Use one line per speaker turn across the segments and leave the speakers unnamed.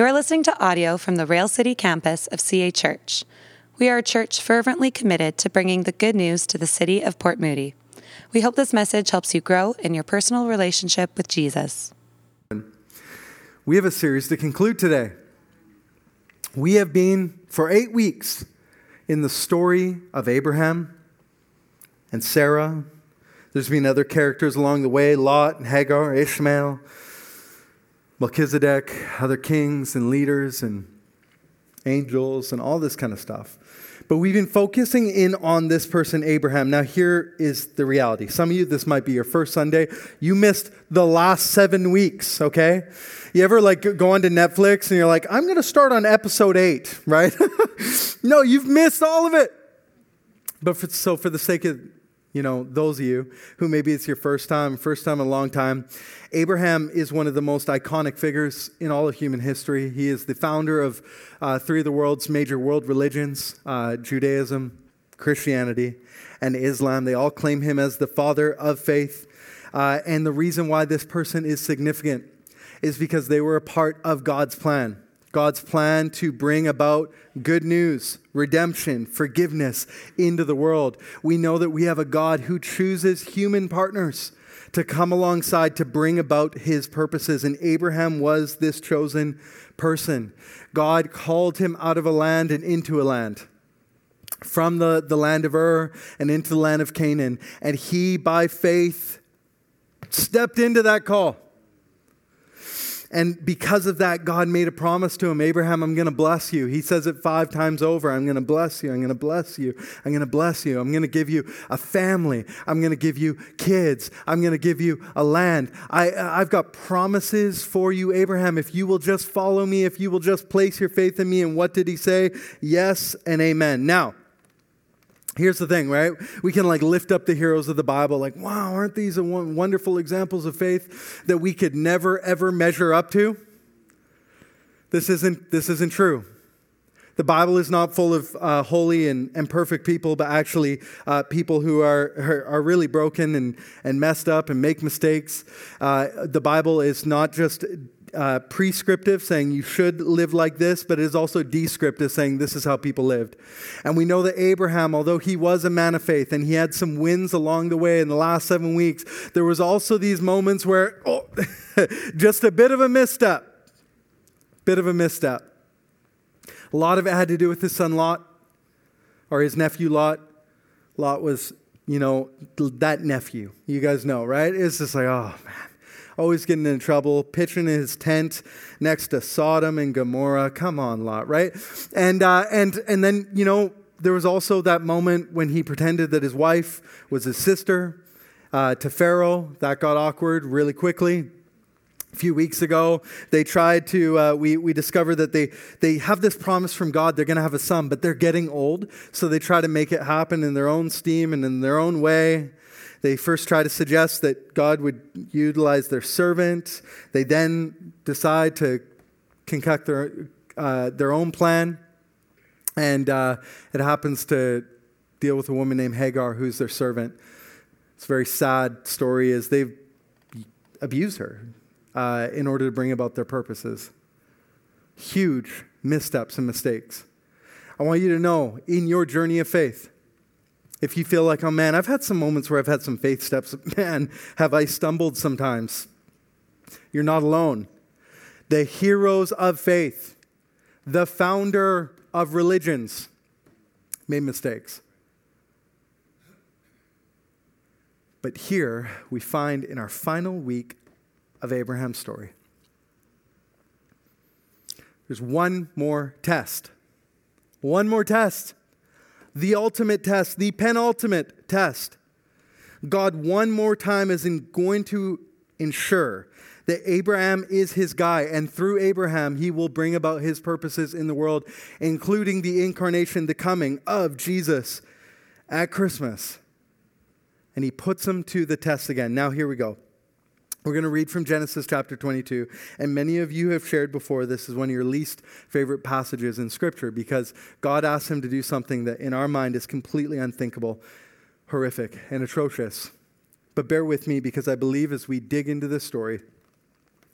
You are listening to audio from the Rail City campus of CA Church. We are a church fervently committed to bringing the good news to the city of Port Moody. We hope this message helps you grow in your personal relationship with Jesus.
We have a series to conclude today. We have been for eight weeks in the story of Abraham and Sarah. There's been other characters along the way Lot and Hagar, Ishmael, Melchizedek, other kings and leaders and angels and all this kind of stuff. But we've been focusing in on this person, Abraham. Now, here is the reality. Some of you, this might be your first Sunday. You missed the last seven weeks, okay? You ever like go onto Netflix and you're like, I'm going to start on episode eight, right? no, you've missed all of it. But for, so, for the sake of you know, those of you who maybe it's your first time, first time in a long time, Abraham is one of the most iconic figures in all of human history. He is the founder of uh, three of the world's major world religions uh, Judaism, Christianity, and Islam. They all claim him as the father of faith. Uh, and the reason why this person is significant is because they were a part of God's plan. God's plan to bring about good news, redemption, forgiveness into the world. We know that we have a God who chooses human partners to come alongside to bring about his purposes. And Abraham was this chosen person. God called him out of a land and into a land. From the, the land of Ur and into the land of Canaan. And he, by faith, stepped into that call. And because of that, God made a promise to him Abraham, I'm going to bless you. He says it five times over I'm going to bless you. I'm going to bless you. I'm going to bless you. I'm going to give you a family. I'm going to give you kids. I'm going to give you a land. I, I've got promises for you, Abraham. If you will just follow me, if you will just place your faith in me. And what did he say? Yes and amen. Now, Here's the thing, right? We can like lift up the heroes of the Bible, like, wow, aren't these wonderful examples of faith that we could never ever measure up to? This isn't, this isn't true. The Bible is not full of uh, holy and, and perfect people, but actually uh, people who are, are, are, really broken and, and messed up and make mistakes. Uh, the Bible is not just uh, prescriptive, saying you should live like this, but it is also descriptive, saying this is how people lived. And we know that Abraham, although he was a man of faith and he had some wins along the way in the last seven weeks, there was also these moments where, oh, just a bit of a misstep. Bit of a misstep. A lot of it had to do with his son Lot or his nephew Lot. Lot was, you know, that nephew. You guys know, right? It's just like, oh, man always getting in trouble, pitching his tent next to Sodom and Gomorrah. Come on, Lot, right? And, uh, and, and then, you know, there was also that moment when he pretended that his wife was his sister uh, to Pharaoh. That got awkward really quickly. A few weeks ago, they tried to, uh, we, we discovered that they, they have this promise from God, they're going to have a son, but they're getting old. So they try to make it happen in their own steam and in their own way. They first try to suggest that God would utilize their servant. They then decide to concoct their, uh, their own plan. And uh, it happens to deal with a woman named Hagar, who's their servant. It's a very sad story, as they've abused her uh, in order to bring about their purposes. Huge missteps and mistakes. I want you to know in your journey of faith, if you feel like, oh man, I've had some moments where I've had some faith steps, man, have I stumbled sometimes? You're not alone. The heroes of faith, the founder of religions, made mistakes. But here we find in our final week of Abraham's story, there's one more test. One more test the ultimate test, the penultimate test. God, one more time, is going to ensure that Abraham is his guy, and through Abraham, he will bring about his purposes in the world, including the incarnation, the coming of Jesus at Christmas. And he puts him to the test again. Now, here we go. We're going to read from Genesis chapter 22. And many of you have shared before this is one of your least favorite passages in Scripture because God asked him to do something that in our mind is completely unthinkable, horrific, and atrocious. But bear with me because I believe as we dig into this story,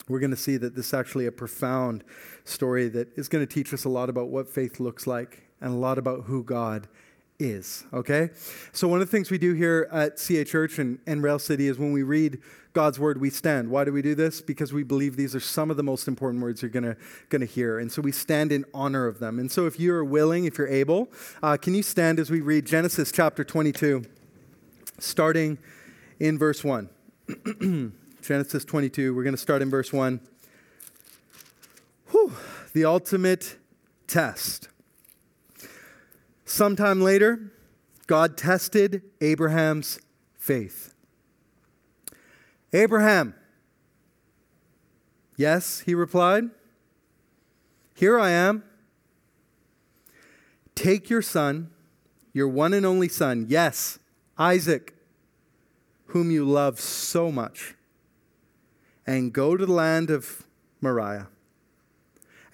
we're going to see that this is actually a profound story that is going to teach us a lot about what faith looks like and a lot about who God is. Okay? So, one of the things we do here at CA Church and, and Rail City is when we read God's word, we stand. Why do we do this? Because we believe these are some of the most important words you're to gonna hear. And so we stand in honor of them. And so, if you're willing, if you're able, uh, can you stand as we read Genesis chapter 22, starting in verse 1? Genesis 22, we're to start in verse 1. Whew, the ultimate test. Sometime later, God tested Abraham's faith. Abraham. Yes, he replied. Here I am. Take your son, your one and only son, yes, Isaac, whom you love so much, and go to the land of Moriah,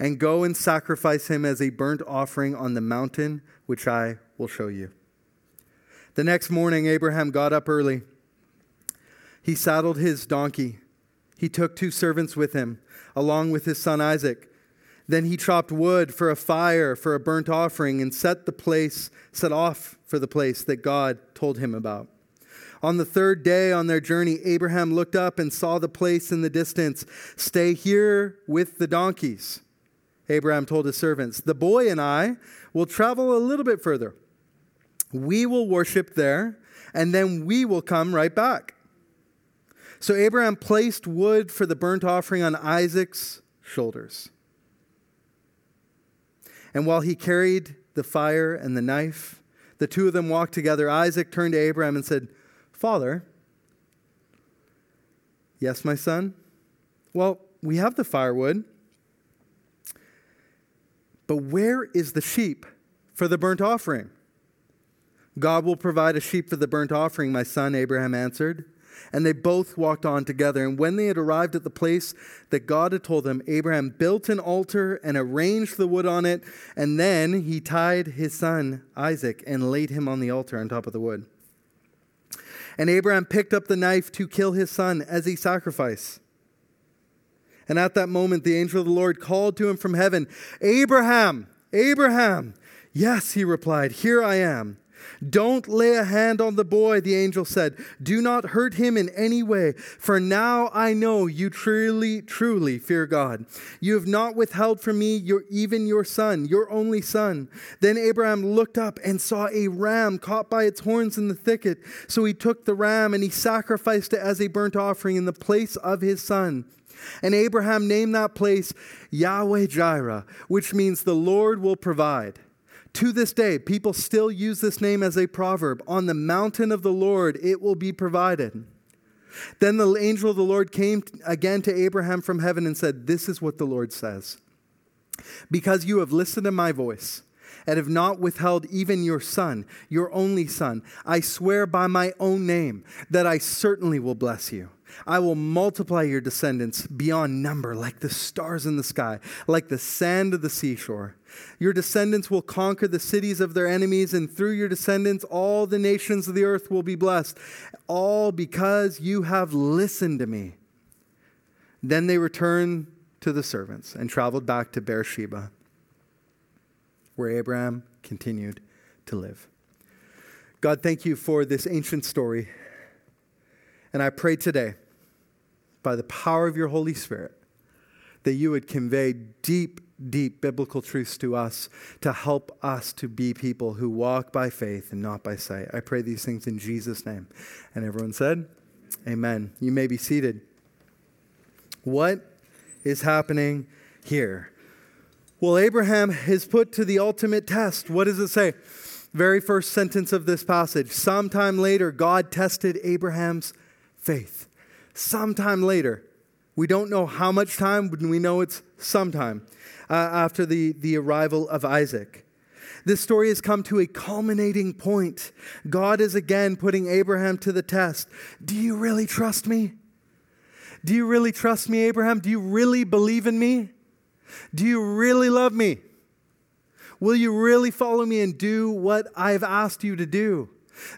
and go and sacrifice him as a burnt offering on the mountain which I will show you. The next morning, Abraham got up early. He saddled his donkey. He took two servants with him, along with his son Isaac. Then he chopped wood for a fire for a burnt offering and set the place, set off for the place that God told him about. On the third day on their journey, Abraham looked up and saw the place in the distance. Stay here with the donkeys. Abraham told his servants, The boy and I will travel a little bit further. We will worship there, and then we will come right back. So Abraham placed wood for the burnt offering on Isaac's shoulders. And while he carried the fire and the knife, the two of them walked together. Isaac turned to Abraham and said, Father, yes, my son? Well, we have the firewood but where is the sheep for the burnt offering? God will provide a sheep for the burnt offering, my son, Abraham answered. And they both walked on together. And when they had arrived at the place that God had told them, Abraham built an altar and arranged the wood on it. And then he tied his son Isaac and laid him on the altar on top of the wood. And Abraham picked up the knife to kill his son as a sacrifice. And at that moment, the angel of the Lord called to him from heaven, Abraham, Abraham. Yes, he replied, Here I am. Don't lay a hand on the boy, the angel said. Do not hurt him in any way, for now I know you truly, truly fear God. You have not withheld from me your, even your son, your only son. Then Abraham looked up and saw a ram caught by its horns in the thicket. So he took the ram and he sacrificed it as a burnt offering in the place of his son. And Abraham named that place Yahweh Jireh, which means the Lord will provide. To this day, people still use this name as a proverb On the mountain of the Lord, it will be provided. Then the angel of the Lord came again to Abraham from heaven and said, This is what the Lord says. Because you have listened to my voice and have not withheld even your son, your only son, I swear by my own name that I certainly will bless you. I will multiply your descendants beyond number, like the stars in the sky, like the sand of the seashore. Your descendants will conquer the cities of their enemies, and through your descendants, all the nations of the earth will be blessed, all because you have listened to me. Then they returned to the servants and traveled back to Beersheba, where Abraham continued to live. God, thank you for this ancient story. And I pray today by the power of your Holy Spirit, that you would convey deep, deep biblical truths to us to help us to be people who walk by faith and not by sight. I pray these things in Jesus' name. And everyone said, Amen. You may be seated. What is happening here? Well, Abraham is put to the ultimate test. What does it say? Very first sentence of this passage. Sometime later, God tested Abraham's faith sometime later. We don't know how much time, but we know it's sometime uh, after the, the arrival of Isaac. This story has come to a culminating point. God is again putting Abraham to the test. Do you really trust me? Do you really trust me, Abraham? Do you really believe in me? Do you really love me? Will you really follow me and do what I've asked you to do?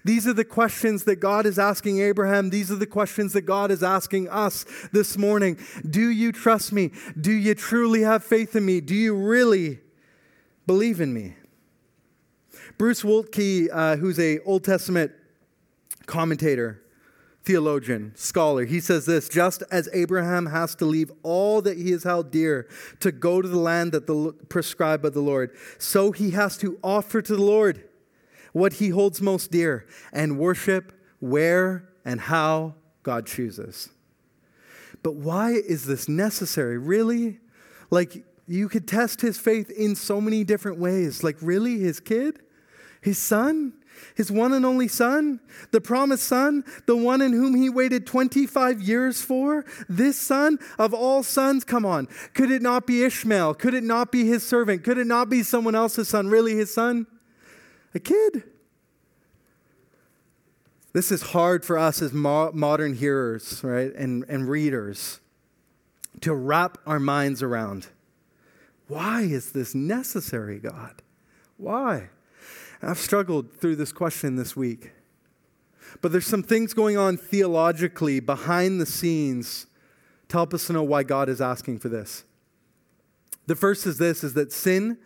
These are the questions that God is asking Abraham. These are the questions that God is asking us this morning. Do you trust me? Do you truly have faith in me? Do you really believe in me? Bruce Waltke, uh, who's a Old Testament commentator, theologian, scholar, he says this just as Abraham has to leave all that he has held dear to go to the land that the prescribed by the Lord, so he has to offer to the Lord what he holds most dear and worship where and how God chooses. But why is this necessary? Really? Like, you could test his faith in so many different ways. Like, really? His kid? His son? His one and only son? The promised son? The one in whom he waited 25 years for? This son of all sons? Come on. Could it not be Ishmael? Could it not be his servant? Could it not be someone else's son? Really, his son? A kid? This is hard for us as mo- modern hearers, right, and, and readers to wrap our minds around. Why is this necessary, God? Why? I've struggled through this question this week. But there's some things going on theologically behind the scenes to help us to know why God is asking for this. The first is this is that sin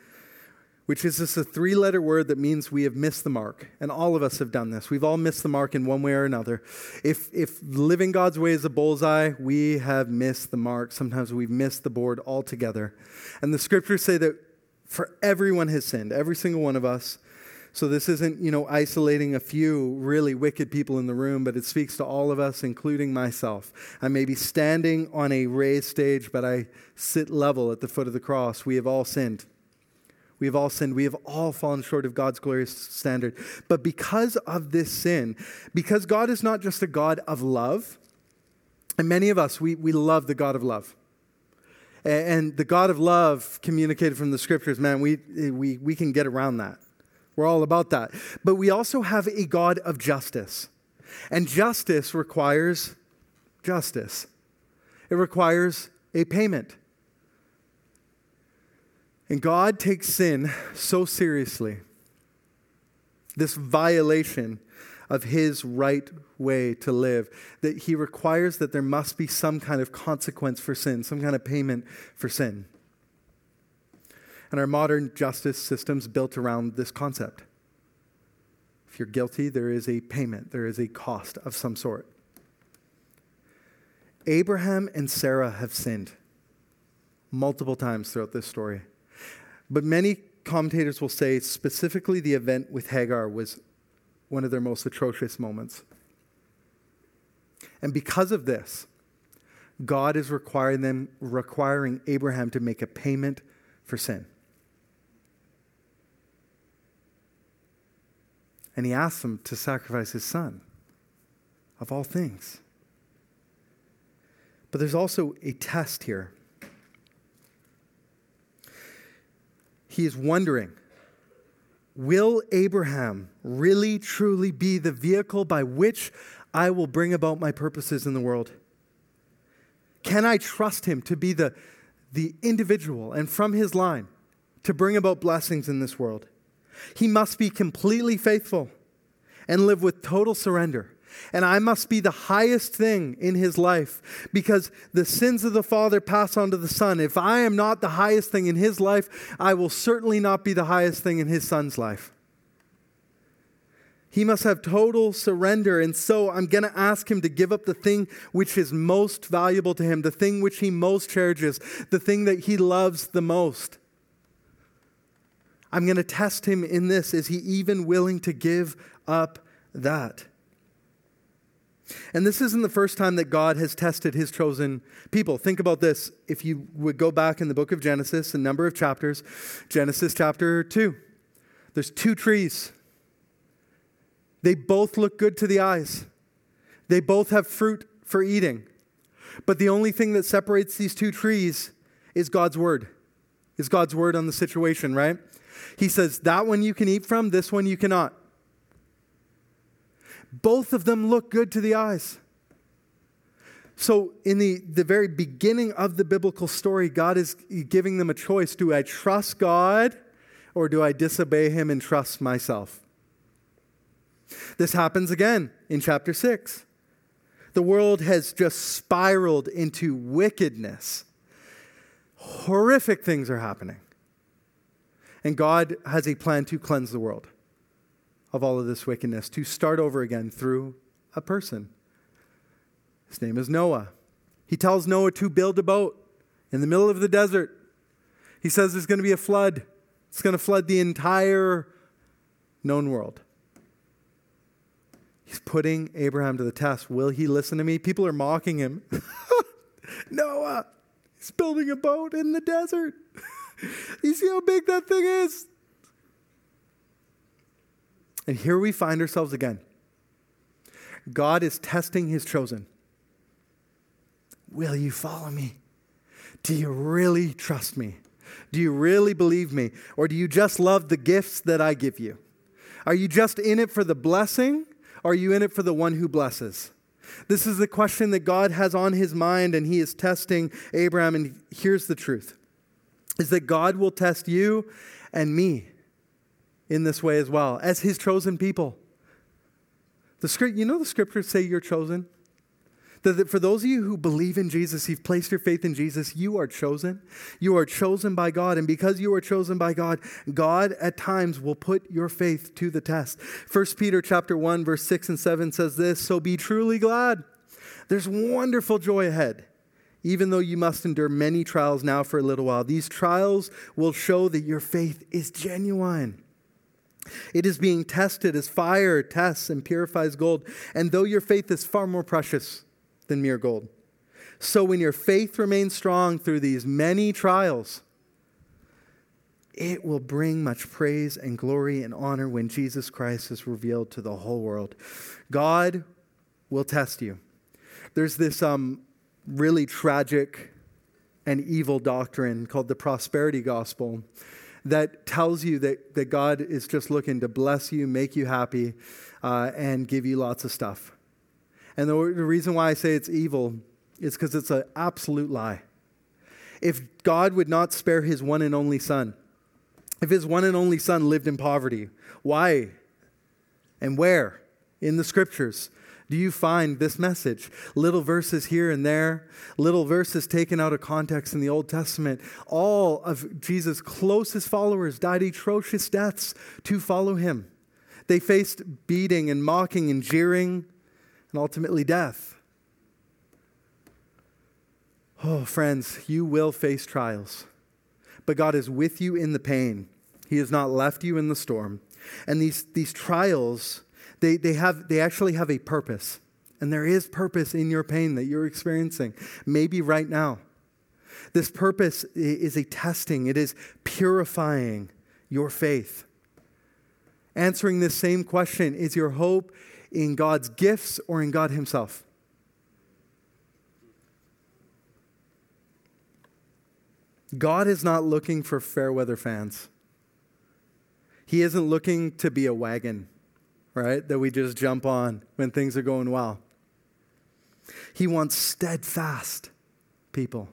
which is just a three letter word that means we have missed the mark. And all of us have done this. We've all missed the mark in one way or another. If, if living God's way is a bullseye, we have missed the mark. Sometimes we've missed the board altogether. And the scriptures say that for everyone has sinned, every single one of us. So this isn't, you know, isolating a few really wicked people in the room, but it speaks to all of us, including myself. I may be standing on a raised stage, but I sit level at the foot of the cross. We have all sinned. We have all sinned. We have all fallen short of God's glorious standard. But because of this sin, because God is not just a God of love, and many of us, we, we love the God of love. And the God of love communicated from the scriptures, man, we, we, we can get around that. We're all about that. But we also have a God of justice. And justice requires justice, it requires a payment. And God takes sin so seriously, this violation of his right way to live, that he requires that there must be some kind of consequence for sin, some kind of payment for sin. And our modern justice system's built around this concept. If you're guilty, there is a payment, there is a cost of some sort. Abraham and Sarah have sinned multiple times throughout this story. But many commentators will say specifically the event with Hagar was one of their most atrocious moments. And because of this, God is requiring them requiring Abraham to make a payment for sin. And he asks him to sacrifice his son of all things. But there's also a test here. He is wondering Will Abraham really truly be the vehicle by which I will bring about my purposes in the world? Can I trust him to be the, the individual and from his line to bring about blessings in this world? He must be completely faithful and live with total surrender and I must be the highest thing in his life because the sins of the Father pass on to the Son. If I am not the highest thing in his life, I will certainly not be the highest thing in his Son's life. He must have total surrender. And so I'm going to ask him to give up the thing which is most valuable to him, the thing which he most cherishes, the thing that he loves the most. I'm going to test him in this. Is he even willing to give up that? And this isn't the first time that God has tested his chosen people. Think about this. If you would go back in the book of Genesis, a number of chapters, Genesis chapter 2, there's two trees. They both look good to the eyes, they both have fruit for eating. But the only thing that separates these two trees is God's word, is God's word on the situation, right? He says, That one you can eat from, this one you cannot. Both of them look good to the eyes. So, in the, the very beginning of the biblical story, God is giving them a choice. Do I trust God or do I disobey Him and trust myself? This happens again in chapter 6. The world has just spiraled into wickedness. Horrific things are happening. And God has a plan to cleanse the world of all of this wickedness, to start over again through a person. His name is Noah. He tells Noah to build a boat in the middle of the desert. He says there's going to be a flood, it's going to flood the entire known world. He's putting Abraham to the test. Will he listen to me? People are mocking him. Noah, he's building a boat in the desert. you see how big that thing is? And here we find ourselves again. God is testing his chosen. Will you follow me? Do you really trust me? Do you really believe me? Or do you just love the gifts that I give you? Are you just in it for the blessing? Or are you in it for the one who blesses? This is the question that God has on his mind, and he is testing Abraham. And here's the truth is that God will test you and me in this way as well, as his chosen people. The script, you know the scriptures say you're chosen? That for those of you who believe in Jesus, you've placed your faith in Jesus, you are chosen. You are chosen by God. And because you are chosen by God, God at times will put your faith to the test. 1 Peter chapter 1, verse 6 and 7 says this: So be truly glad. There's wonderful joy ahead. Even though you must endure many trials now for a little while, these trials will show that your faith is genuine. It is being tested as fire tests and purifies gold. And though your faith is far more precious than mere gold. So when your faith remains strong through these many trials, it will bring much praise and glory and honor when Jesus Christ is revealed to the whole world. God will test you. There's this um, really tragic and evil doctrine called the prosperity gospel that tells you that, that God is just looking to bless you, make you happy, uh, and give you lots of stuff. And the, the reason why I say it's evil is because it's an absolute lie. If God would not spare his one and only son, if his one and only son lived in poverty, why and where in the scriptures do you find this message? Little verses here and there, little verses taken out of context in the Old Testament. All of Jesus' closest followers died atrocious deaths to follow him. They faced beating and mocking and jeering and ultimately death. Oh, friends, you will face trials, but God is with you in the pain. He has not left you in the storm. And these, these trials, they, they, have, they actually have a purpose. And there is purpose in your pain that you're experiencing, maybe right now. This purpose is a testing, it is purifying your faith. Answering this same question is your hope in God's gifts or in God Himself? God is not looking for fair weather fans. He isn't looking to be a wagon, right, that we just jump on when things are going well. He wants steadfast people.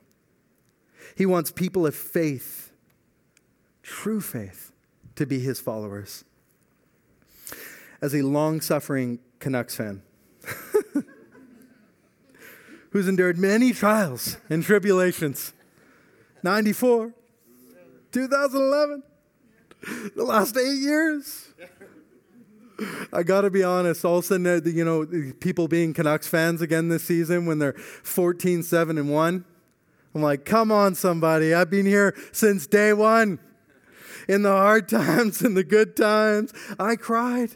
He wants people of faith, true faith, to be his followers as a long suffering Canucks fan who's endured many trials and tribulations 94, 2011, the last eight years. I got to be honest. All of a sudden, uh, you know, people being Canucks fans again this season when they're 14, 7, and 1. I'm like, come on, somebody. I've been here since day one. In the hard times and the good times, I cried.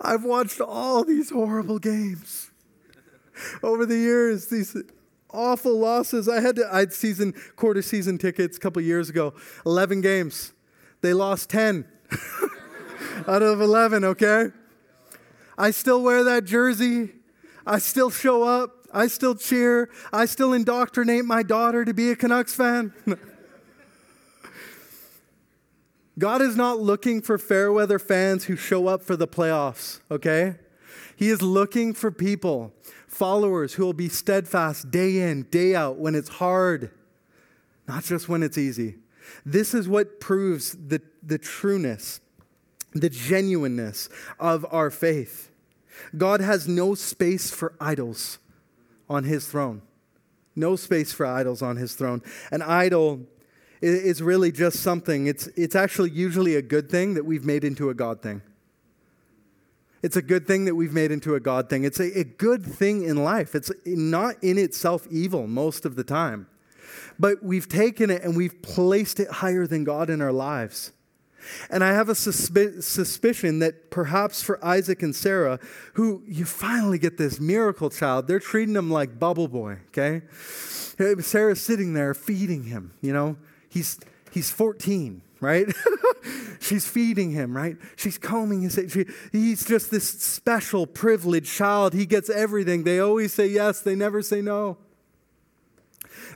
I've watched all these horrible games over the years, these awful losses. I had to, I had season, quarter season tickets a couple years ago, 11 games. They lost 10 out of 11, okay? I still wear that jersey. I still show up. I still cheer. I still indoctrinate my daughter to be a Canucks fan. God is not looking for fair weather fans who show up for the playoffs, okay? He is looking for people, followers who will be steadfast day in, day out when it's hard, not just when it's easy. This is what proves the, the trueness the genuineness of our faith. God has no space for idols on his throne. No space for idols on his throne. An idol is really just something, it's, it's actually usually a good thing that we've made into a God thing. It's a good thing that we've made into a God thing. It's a, a good thing in life. It's not in itself evil most of the time. But we've taken it and we've placed it higher than God in our lives. And I have a suspi- suspicion that perhaps for Isaac and Sarah, who you finally get this miracle child, they're treating him like Bubble Boy, okay? Sarah's sitting there feeding him, you know? He's, he's 14, right? She's feeding him, right? She's combing his hair. he's just this special, privileged child. He gets everything. They always say yes, they never say no.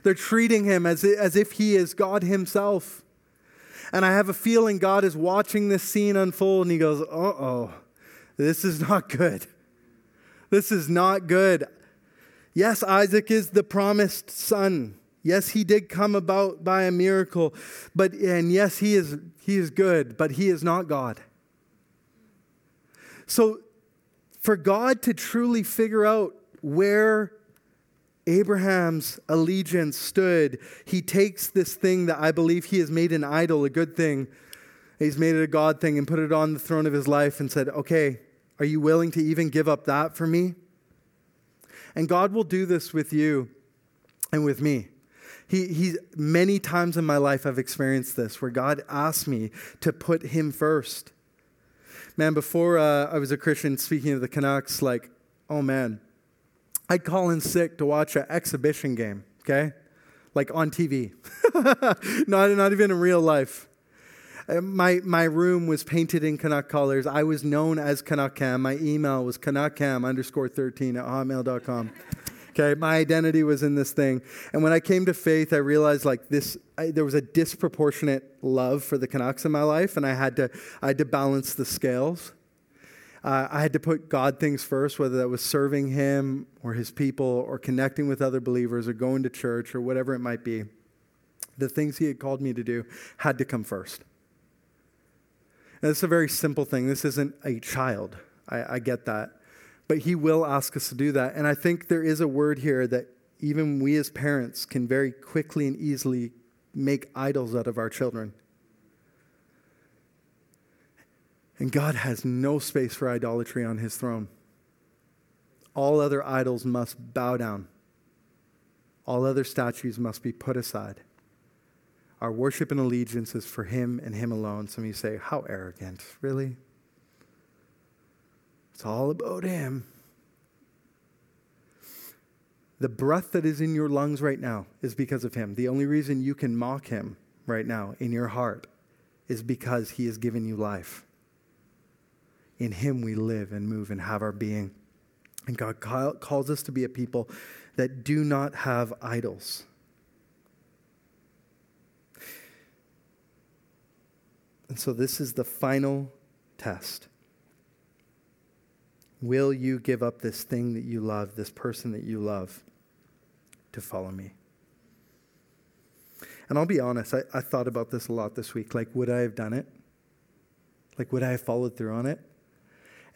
They're treating him as, as if he is God himself. And I have a feeling God is watching this scene unfold and he goes, uh oh, this is not good. This is not good. Yes, Isaac is the promised son. Yes, he did come about by a miracle, but and yes, he is he is good, but he is not God. So for God to truly figure out where Abraham's allegiance stood, he takes this thing that I believe he has made an idol, a good thing. He's made it a God thing and put it on the throne of his life and said, Okay, are you willing to even give up that for me? And God will do this with you and with me. He, he, many times in my life, I've experienced this where God asked me to put Him first. Man, before uh, I was a Christian, speaking of the Canucks, like, oh man, I'd call in sick to watch an exhibition game, okay? Like on TV, not, not even in real life. Uh, my, my room was painted in Canuck colors. I was known as Canuck Cam. My email was canuckcam underscore 13 at hotmail.com. Okay, my identity was in this thing. And when I came to faith, I realized like this, I, there was a disproportionate love for the Canucks in my life, and I had to, I had to balance the scales. Uh, I had to put God things first, whether that was serving Him or His people or connecting with other believers or going to church or whatever it might be. The things He had called me to do had to come first. And it's a very simple thing. This isn't a child. I, I get that. But He will ask us to do that. And I think there is a word here that even we as parents can very quickly and easily make idols out of our children. And God has no space for idolatry on his throne. All other idols must bow down, all other statues must be put aside. Our worship and allegiance is for him and him alone. Some of you say, How arrogant. Really? It's all about him. The breath that is in your lungs right now is because of him. The only reason you can mock him right now in your heart is because he has given you life. In Him we live and move and have our being. And God calls us to be a people that do not have idols. And so this is the final test. Will you give up this thing that you love, this person that you love, to follow me? And I'll be honest, I, I thought about this a lot this week. Like, would I have done it? Like, would I have followed through on it?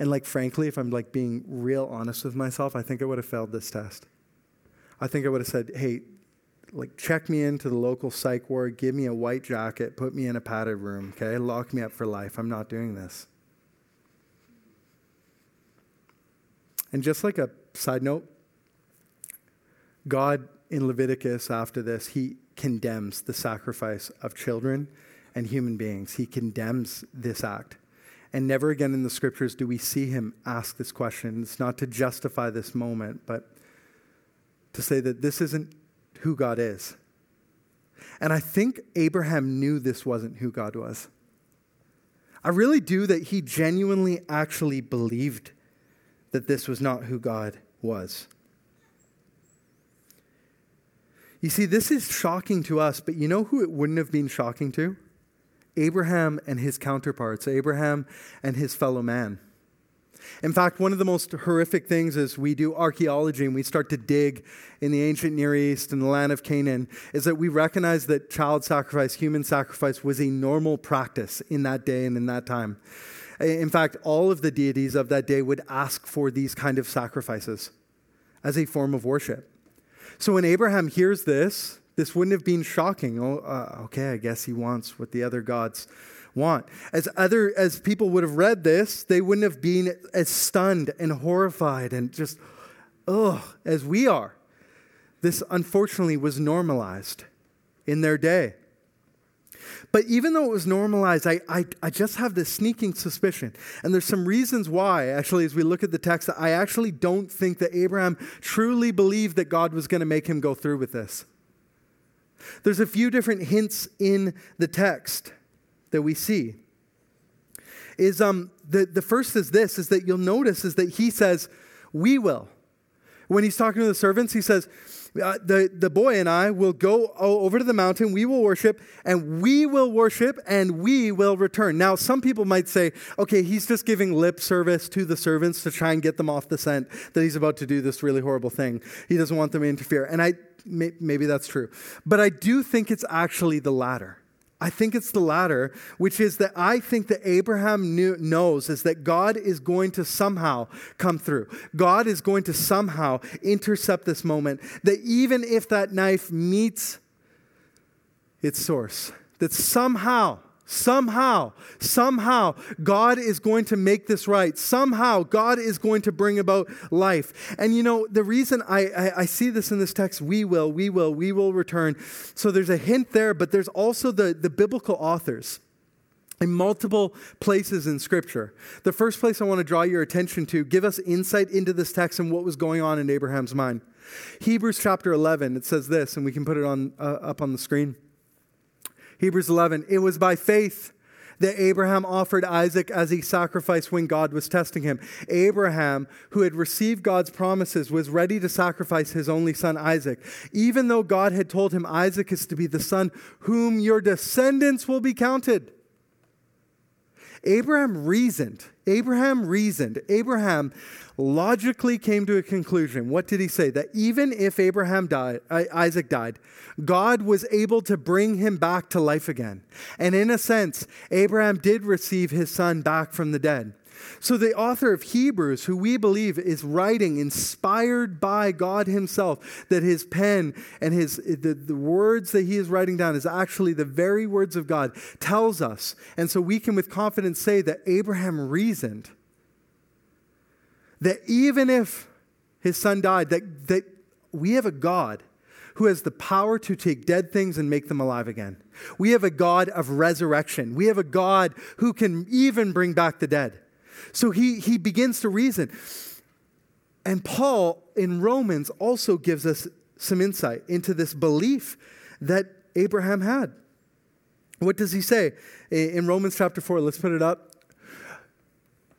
And like frankly, if I'm like being real honest with myself, I think I would have failed this test. I think I would have said, "Hey, like check me into the local psych ward, give me a white jacket, put me in a padded room, okay? Lock me up for life. I'm not doing this." And just like a side note, God in Leviticus after this, he condemns the sacrifice of children and human beings. He condemns this act. And never again in the scriptures do we see him ask this question. It's not to justify this moment, but to say that this isn't who God is. And I think Abraham knew this wasn't who God was. I really do that he genuinely actually believed that this was not who God was. You see, this is shocking to us, but you know who it wouldn't have been shocking to? Abraham and his counterparts, Abraham and his fellow man. In fact, one of the most horrific things as we do archaeology and we start to dig in the ancient Near East and the land of Canaan is that we recognize that child sacrifice, human sacrifice, was a normal practice in that day and in that time. In fact, all of the deities of that day would ask for these kind of sacrifices as a form of worship. So when Abraham hears this, this wouldn't have been shocking. Oh, uh, okay, I guess he wants what the other gods want. As other as people would have read this, they wouldn't have been as stunned and horrified and just ugh as we are. This unfortunately was normalized in their day. But even though it was normalized, I, I, I, just have this sneaking suspicion. And there's some reasons why, actually, as we look at the text, I actually don't think that Abraham truly believed that God was going to make him go through with this. There's a few different hints in the text that we see. Is um, the, the first is this is that you'll notice is that he says, We will. When he's talking to the servants, he says, uh, the, the boy and I will go over to the mountain, we will worship, and we will worship, and we will return. Now, some people might say, okay, he's just giving lip service to the servants to try and get them off the scent that he's about to do this really horrible thing. He doesn't want them to interfere. And I, may, maybe that's true. But I do think it's actually the latter. I think it's the latter, which is that I think that Abraham knew, knows is that God is going to somehow come through. God is going to somehow intercept this moment. That even if that knife meets its source, that somehow Somehow, somehow, God is going to make this right. Somehow, God is going to bring about life. And you know, the reason I, I, I, see this in this text, we will, we will, we will return. So there's a hint there, but there's also the, the biblical authors in multiple places in Scripture. The first place I want to draw your attention to, give us insight into this text and what was going on in Abraham's mind. Hebrews chapter 11, it says this, and we can put it on, uh, up on the screen. Hebrews 11. It was by faith that Abraham offered Isaac as a sacrifice when God was testing him. Abraham, who had received God's promises, was ready to sacrifice his only son Isaac, even though God had told him Isaac is to be the son whom your descendants will be counted. Abraham reasoned. Abraham reasoned. Abraham logically came to a conclusion. What did he say? That even if Abraham died, Isaac died, God was able to bring him back to life again. And in a sense, Abraham did receive his son back from the dead. So, the author of Hebrews, who we believe is writing inspired by God Himself, that his pen and his, the, the words that he is writing down is actually the very words of God, tells us. And so we can with confidence say that Abraham reasoned that even if his son died, that, that we have a God who has the power to take dead things and make them alive again. We have a God of resurrection. We have a God who can even bring back the dead. So he, he begins to reason. And Paul in Romans also gives us some insight into this belief that Abraham had. What does he say in Romans chapter 4? Let's put it up.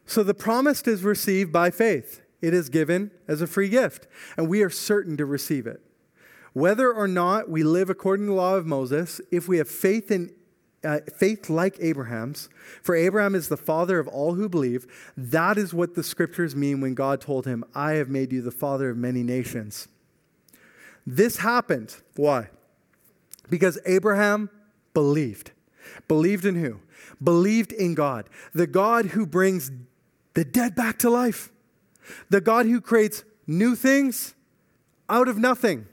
So the promise is received by faith. It is given as a free gift, and we are certain to receive it. Whether or not we live according to the law of Moses, if we have faith in uh, faith like Abraham's, for Abraham is the father of all who believe, that is what the scriptures mean when God told him, I have made you the father of many nations. This happened. Why? Because Abraham believed. Believed in who? Believed in God, the God who brings the dead back to life, the God who creates new things out of nothing.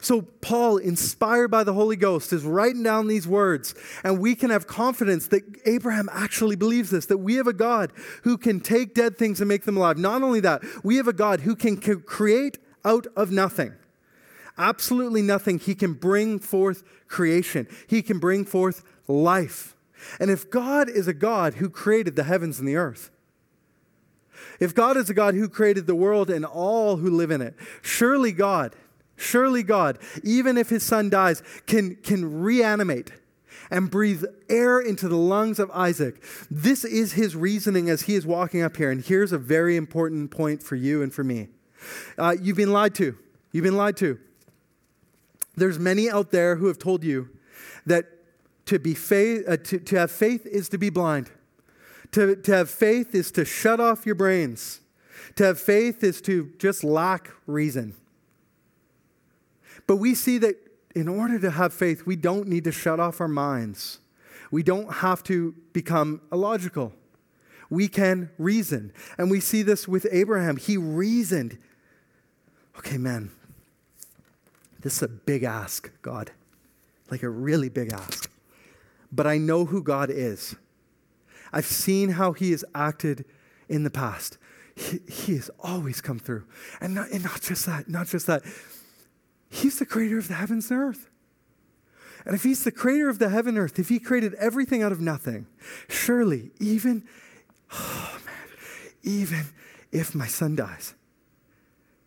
So, Paul, inspired by the Holy Ghost, is writing down these words, and we can have confidence that Abraham actually believes this that we have a God who can take dead things and make them alive. Not only that, we have a God who can create out of nothing. Absolutely nothing. He can bring forth creation, He can bring forth life. And if God is a God who created the heavens and the earth, if God is a God who created the world and all who live in it, surely God Surely God, even if his son dies, can, can reanimate and breathe air into the lungs of Isaac. This is his reasoning as he is walking up here. And here's a very important point for you and for me. Uh, you've been lied to. You've been lied to. There's many out there who have told you that to, be faith, uh, to, to have faith is to be blind. To, to have faith is to shut off your brains. To have faith is to just lack reason. But we see that in order to have faith, we don't need to shut off our minds. We don't have to become illogical. we can reason. And we see this with Abraham. He reasoned. Okay, man, this is a big ask, God. Like a really big ask. But I know who God is. I've seen how he has acted in the past. He, he has always come through. And not, and not just that, not just that. He's the creator of the heavens and earth. And if he's the creator of the heaven and earth, if he created everything out of nothing, surely even, oh man, even if my son dies,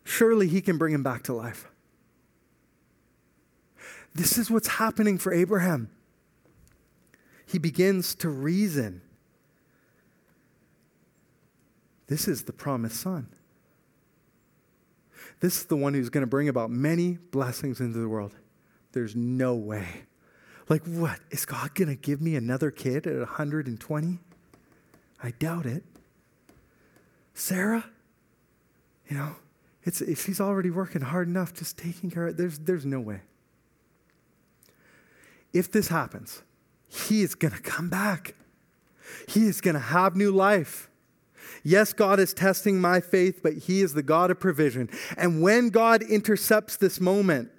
surely he can bring him back to life. This is what's happening for Abraham. He begins to reason. This is the promised son. This is the one who's going to bring about many blessings into the world. There's no way. Like, what? Is God going to give me another kid at 120? I doubt it. Sarah, you know, it's, if she's already working hard enough just taking care of There's, there's no way. If this happens, he is going to come back. He is going to have new life. Yes, God is testing my faith, but He is the God of provision. And when God intercepts this moment,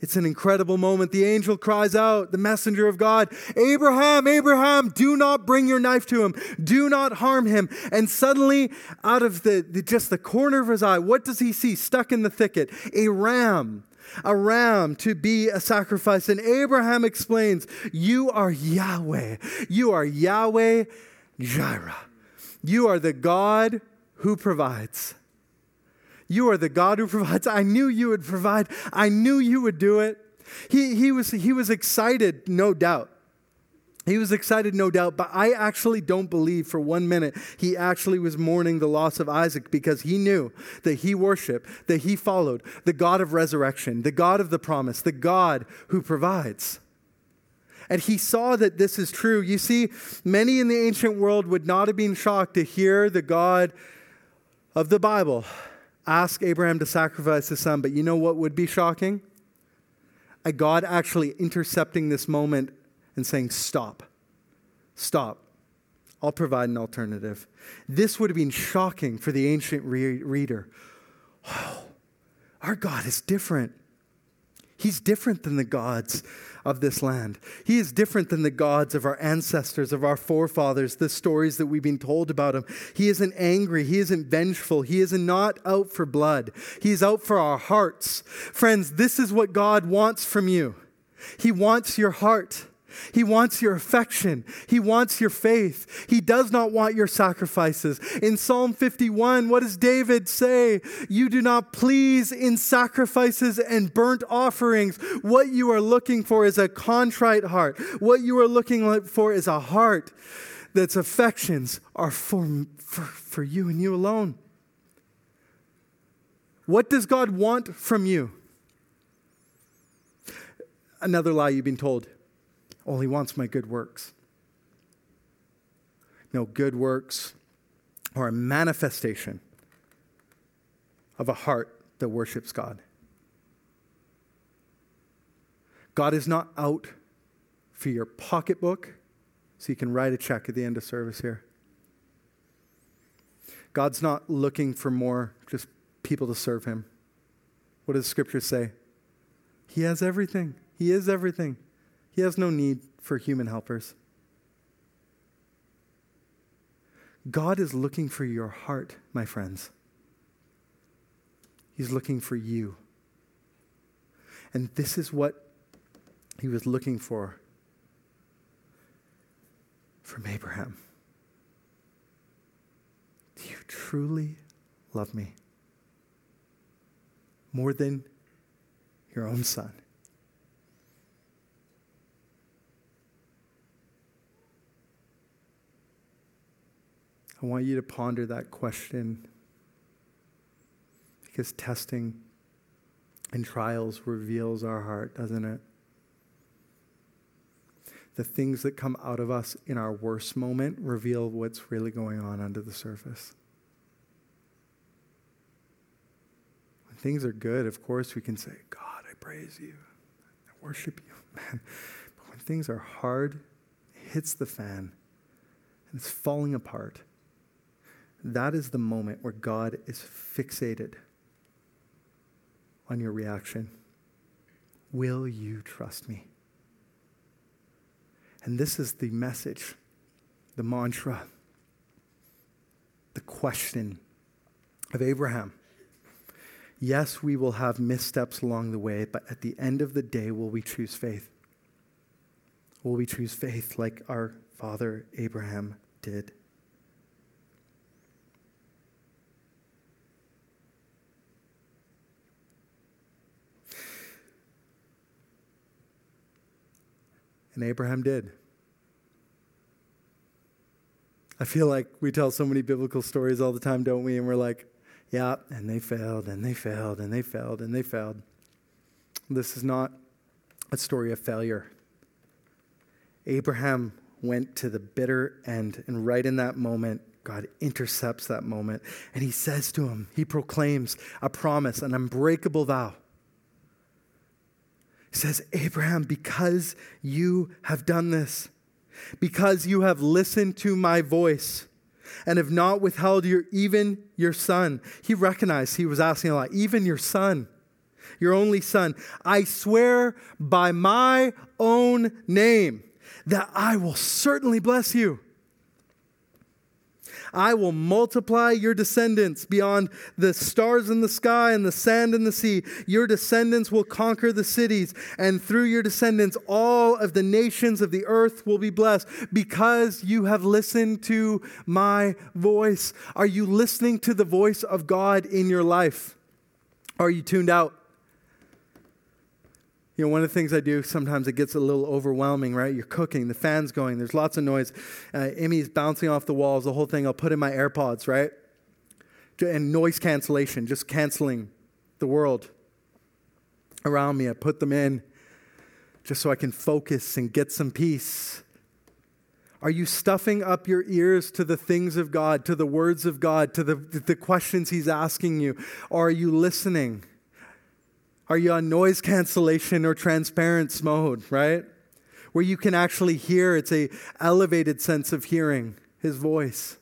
it's an incredible moment. The angel cries out, the messenger of God, Abraham, Abraham, do not bring your knife to him. Do not harm him. And suddenly, out of the, the, just the corner of his eye, what does he see stuck in the thicket? A ram. A ram to be a sacrifice. And Abraham explains, You are Yahweh. You are Yahweh Jireh. You are the God who provides. You are the God who provides. I knew you would provide. I knew you would do it. He, he, was, he was excited, no doubt. He was excited, no doubt, but I actually don't believe for one minute he actually was mourning the loss of Isaac because he knew that he worshiped, that he followed the God of resurrection, the God of the promise, the God who provides and he saw that this is true. You see, many in the ancient world would not have been shocked to hear the God of the Bible ask Abraham to sacrifice his son, but you know what would be shocking? A God actually intercepting this moment and saying, Stop, stop. I'll provide an alternative. This would have been shocking for the ancient re- reader. Our God is different. He's different than the gods of this land. He is different than the gods of our ancestors, of our forefathers, the stories that we've been told about him. He isn't angry. He isn't vengeful. He is not out for blood. He is out for our hearts. Friends, this is what God wants from you. He wants your heart. He wants your affection. He wants your faith. He does not want your sacrifices. In Psalm 51, what does David say? You do not please in sacrifices and burnt offerings. What you are looking for is a contrite heart. What you are looking for is a heart that's affections are for, for, for you and you alone. What does God want from you? Another lie you've been told. Well, he wants my good works. No, good works are a manifestation of a heart that worships God. God is not out for your pocketbook so you can write a check at the end of service here. God's not looking for more just people to serve him. What does scripture say? He has everything. He is everything. He has no need for human helpers. God is looking for your heart, my friends. He's looking for you. And this is what he was looking for from Abraham. Do you truly love me more than your own son? I want you to ponder that question because testing and trials reveals our heart, doesn't it? The things that come out of us in our worst moment reveal what's really going on under the surface. When things are good, of course, we can say, God, I praise you. I worship you. Man. But when things are hard, it hits the fan and it's falling apart, that is the moment where God is fixated on your reaction. Will you trust me? And this is the message, the mantra, the question of Abraham. Yes, we will have missteps along the way, but at the end of the day, will we choose faith? Will we choose faith like our father Abraham did? And Abraham did. I feel like we tell so many biblical stories all the time, don't we? And we're like, yeah, and they failed, and they failed, and they failed, and they failed. This is not a story of failure. Abraham went to the bitter end, and right in that moment, God intercepts that moment, and he says to him, he proclaims a promise, an unbreakable vow. Says, Abraham, because you have done this, because you have listened to my voice, and have not withheld your even your son. He recognized he was asking a lot, even your son, your only son. I swear by my own name that I will certainly bless you. I will multiply your descendants beyond the stars in the sky and the sand in the sea. Your descendants will conquer the cities, and through your descendants, all of the nations of the earth will be blessed because you have listened to my voice. Are you listening to the voice of God in your life? Are you tuned out? You know, one of the things I do sometimes it gets a little overwhelming, right? You're cooking, the fan's going, there's lots of noise. Uh, Emmy's bouncing off the walls, the whole thing. I'll put in my AirPods, right? And noise cancellation, just canceling the world around me. I put them in just so I can focus and get some peace. Are you stuffing up your ears to the things of God, to the words of God, to the, the questions He's asking you? Or are you listening? Are you on noise cancellation or transparency mode, right? Where you can actually hear, it's a elevated sense of hearing his voice.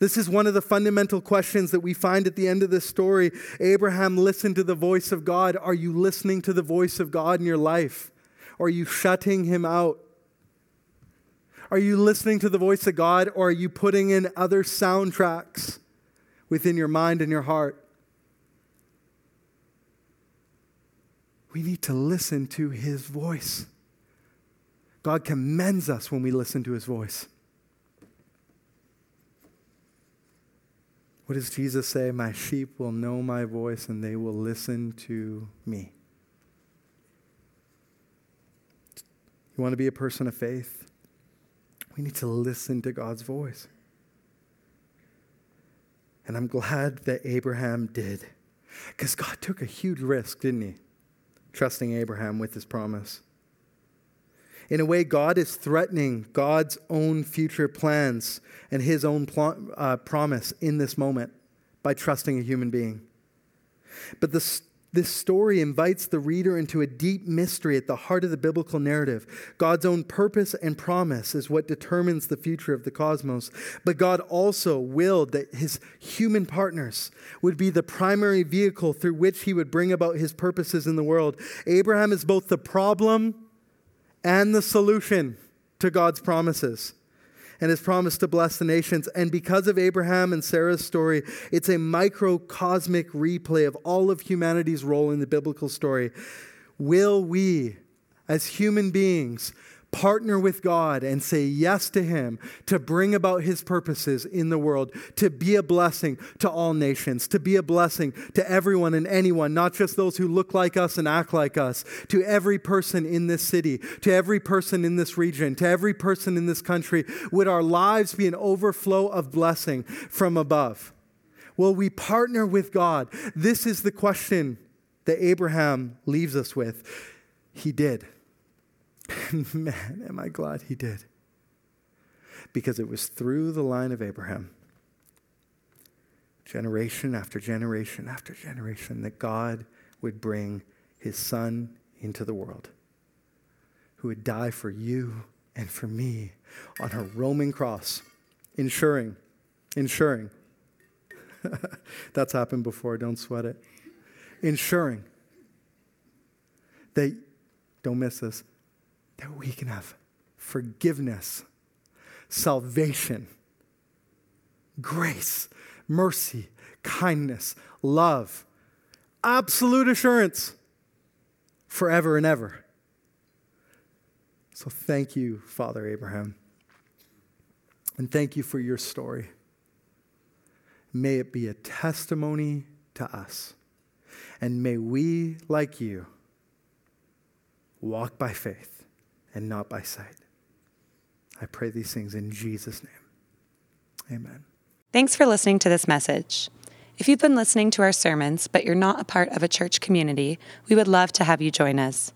This is one of the fundamental questions that we find at the end of this story. Abraham listened to the voice of God. Are you listening to the voice of God in your life? Or are you shutting him out? Are you listening to the voice of God or are you putting in other soundtracks within your mind and your heart? We need to listen to his voice. God commends us when we listen to his voice. What does Jesus say? My sheep will know my voice and they will listen to me. You want to be a person of faith? We need to listen to God's voice. And I'm glad that Abraham did. Because God took a huge risk, didn't he? Trusting Abraham with his promise. In a way, God is threatening God's own future plans and his own pl- uh, promise in this moment by trusting a human being. But the, this story invites the reader into a deep mystery at the heart of the biblical narrative. God's own purpose and promise is what determines the future of the cosmos. But God also willed that his human partners would be the primary vehicle through which he would bring about his purposes in the world. Abraham is both the problem and the solution to God's promises and his promise to bless the nations. And because of Abraham and Sarah's story, it's a microcosmic replay of all of humanity's role in the biblical story. Will we, as human beings, partner with God and say yes to Him to bring about His purposes in the world, to be a blessing to all nations, to be a blessing to everyone and anyone, not just those who look like us and act like us, to every person in this city, to every person in this region, to every person in this country. Would our lives be an overflow of blessing from above? Will we partner with God? This is the question that Abraham leaves us with. He did. man, am I glad he did. Because it was through the line of Abraham, generation after generation after generation, that God would bring his son into the world, who would die for you and for me on a Roman cross, ensuring, ensuring, that's happened before, don't sweat it, ensuring that, don't miss this, that we can have forgiveness, salvation, grace, mercy, kindness, love, absolute assurance forever and ever. So thank you, Father Abraham. And thank you for your story. May it be a testimony to us. And may we, like you, walk by faith and not by sight. I pray these things in Jesus' name. Amen.
Thanks for listening to this message. If you've been listening to our sermons, but you're not a part of a church community, we would love to have you join us.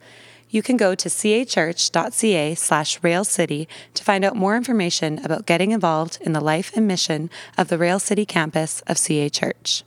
You can go to cachurch.ca slash railcity to find out more information about getting involved in the life and mission of the Rail City campus of CA Church.